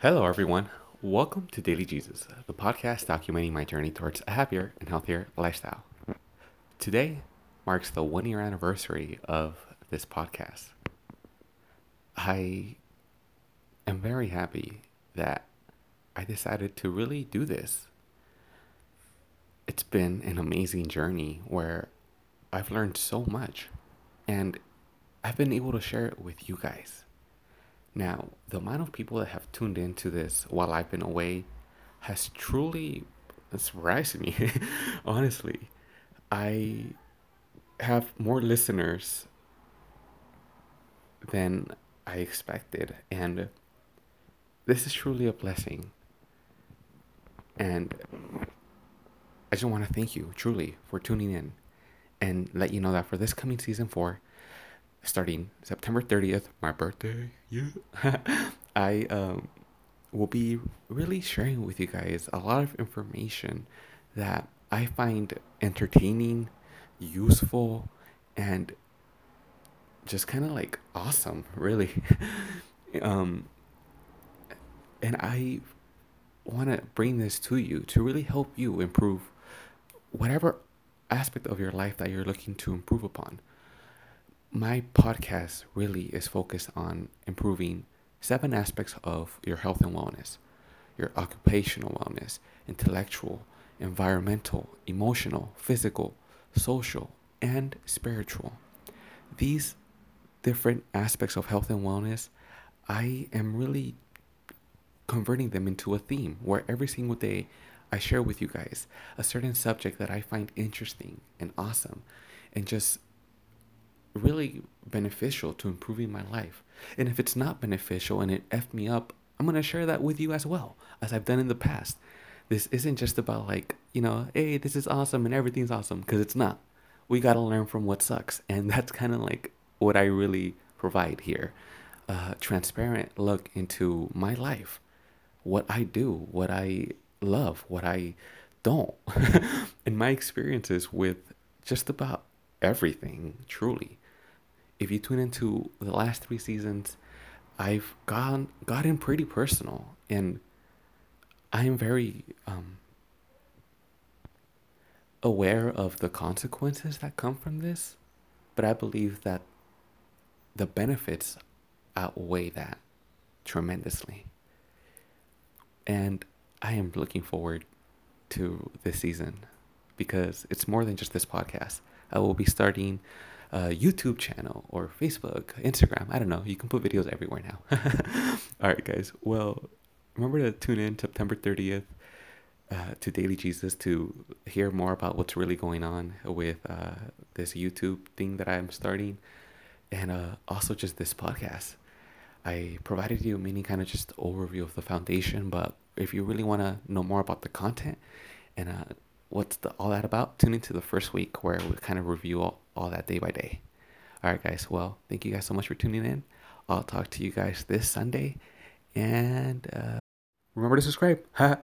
Hello, everyone. Welcome to Daily Jesus, the podcast documenting my journey towards a happier and healthier lifestyle. Today marks the one year anniversary of this podcast. I am very happy that I decided to really do this. It's been an amazing journey where I've learned so much and I've been able to share it with you guys. Now, the amount of people that have tuned into this while I've been away has truly surprised me. Honestly, I have more listeners than I expected, and this is truly a blessing. And I just want to thank you truly for tuning in and let you know that for this coming season four, starting September 30th, my birthday, yeah, I um, will be really sharing with you guys a lot of information that I find entertaining, useful, and just kind of like awesome, really. um, and I want to bring this to you to really help you improve whatever aspect of your life that you're looking to improve upon. My podcast really is focused on improving seven aspects of your health and wellness your occupational wellness, intellectual, environmental, emotional, physical, social, and spiritual. These different aspects of health and wellness, I am really converting them into a theme where every single day I share with you guys a certain subject that I find interesting and awesome and just really beneficial to improving my life. And if it's not beneficial and it effed me up, I'm going to share that with you as well, as I've done in the past. This isn't just about like, you know, hey, this is awesome and everything's awesome, because it's not. We got to learn from what sucks. And that's kind of like what I really provide here. A transparent look into my life, what I do, what I love, what I don't, and my experiences with just about everything, truly if you tune into the last three seasons, I've gone gotten pretty personal, and I am very um, aware of the consequences that come from this. But I believe that the benefits outweigh that tremendously, and I am looking forward to this season because it's more than just this podcast. I will be starting a YouTube channel or Facebook, Instagram. I don't know. You can put videos everywhere now. All right, guys. Well, remember to tune in September 30th uh, to Daily Jesus to hear more about what's really going on with uh, this YouTube thing that I'm starting and uh, also just this podcast. I provided you mini kind of just overview of the foundation, but if you really want to know more about the content and uh, what's the, all that about, tune into the first week where we kind of review all, all that day by day. All right, guys. Well, thank you guys so much for tuning in. I'll talk to you guys this Sunday. And uh, remember to subscribe.